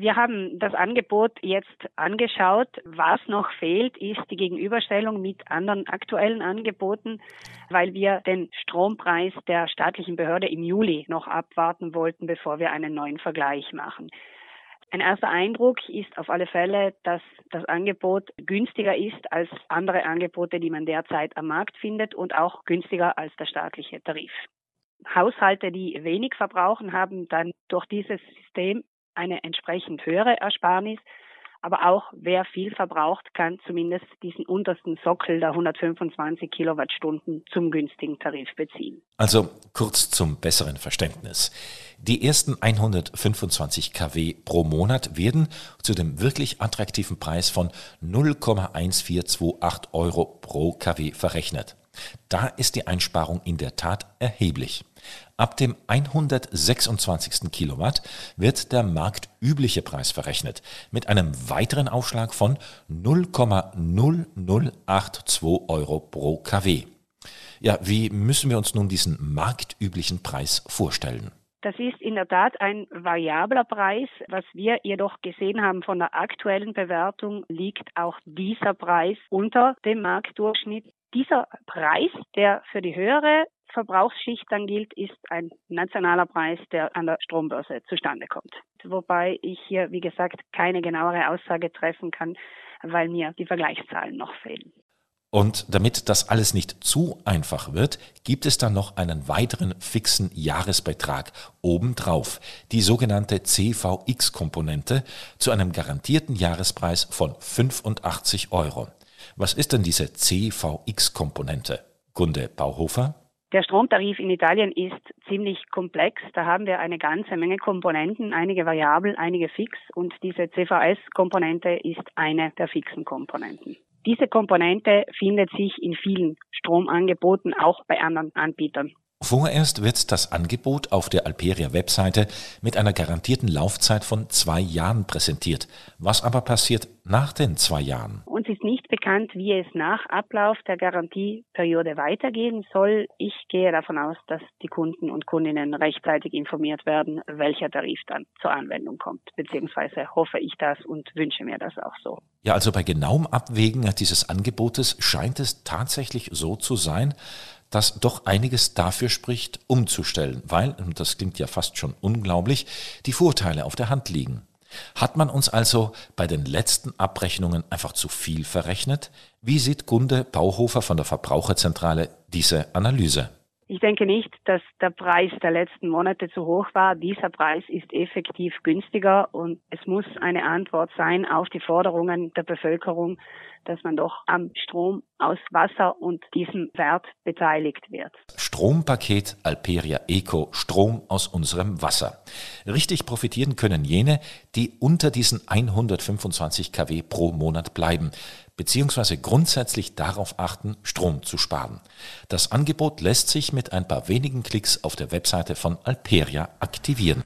Wir haben das Angebot jetzt angeschaut. Was noch fehlt, ist die Gegenüberstellung mit anderen aktuellen Angeboten, weil wir den Strompreis der staatlichen Behörde im Juli noch abwarten wollten, bevor wir einen neuen Vergleich machen. Ein erster Eindruck ist auf alle Fälle, dass das Angebot günstiger ist als andere Angebote, die man derzeit am Markt findet und auch günstiger als der staatliche Tarif. Haushalte, die wenig verbrauchen, haben dann durch dieses System eine entsprechend höhere Ersparnis. Aber auch wer viel verbraucht, kann zumindest diesen untersten Sockel der 125 Kilowattstunden zum günstigen Tarif beziehen. Also kurz zum besseren Verständnis. Die ersten 125 kW pro Monat werden zu dem wirklich attraktiven Preis von 0,1428 Euro pro kW verrechnet. Da ist die Einsparung in der Tat erheblich. Ab dem 126. Kilowatt wird der marktübliche Preis verrechnet mit einem weiteren Aufschlag von 0,0082 Euro pro kW. Ja, wie müssen wir uns nun diesen marktüblichen Preis vorstellen? Das ist in der Tat ein variabler Preis. Was wir jedoch gesehen haben von der aktuellen Bewertung, liegt auch dieser Preis unter dem Marktdurchschnitt. Dieser Preis, der für die höhere Verbrauchsschicht dann gilt, ist ein nationaler Preis, der an der Strombörse zustande kommt. Wobei ich hier, wie gesagt, keine genauere Aussage treffen kann, weil mir die Vergleichszahlen noch fehlen. Und damit das alles nicht zu einfach wird, gibt es dann noch einen weiteren fixen Jahresbeitrag obendrauf, die sogenannte CVX-Komponente zu einem garantierten Jahrespreis von 85 Euro. Was ist denn diese CVX-Komponente? Gunde Bauhofer? Der Stromtarif in Italien ist ziemlich komplex. Da haben wir eine ganze Menge Komponenten, einige variabel, einige fix und diese CVS-Komponente ist eine der fixen Komponenten. Diese Komponente findet sich in vielen Stromangeboten, auch bei anderen Anbietern. Vorerst wird das Angebot auf der Alperia-Webseite mit einer garantierten Laufzeit von zwei Jahren präsentiert. Was aber passiert nach den zwei Jahren? Uns ist nicht bekannt, wie es nach Ablauf der Garantieperiode weitergehen soll. Ich gehe davon aus, dass die Kunden und Kundinnen rechtzeitig informiert werden, welcher Tarif dann zur Anwendung kommt. Beziehungsweise hoffe ich das und wünsche mir das auch so. Ja, also bei genauem Abwägen dieses Angebotes scheint es tatsächlich so zu sein, dass doch einiges dafür spricht, umzustellen, weil, und das klingt ja fast schon unglaublich, die Vorteile auf der Hand liegen. Hat man uns also bei den letzten Abrechnungen einfach zu viel verrechnet? Wie sieht Gunde Bauhofer von der Verbraucherzentrale diese Analyse? Ich denke nicht, dass der Preis der letzten Monate zu hoch war. Dieser Preis ist effektiv günstiger und es muss eine Antwort sein auf die Forderungen der Bevölkerung, dass man doch am Strom aus Wasser und diesem Wert beteiligt wird. Strompaket Alperia Eco Strom aus unserem Wasser. Richtig profitieren können jene, die unter diesen 125 kW pro Monat bleiben beziehungsweise grundsätzlich darauf achten, Strom zu sparen. Das Angebot lässt sich mit ein paar wenigen Klicks auf der Webseite von Alperia aktivieren.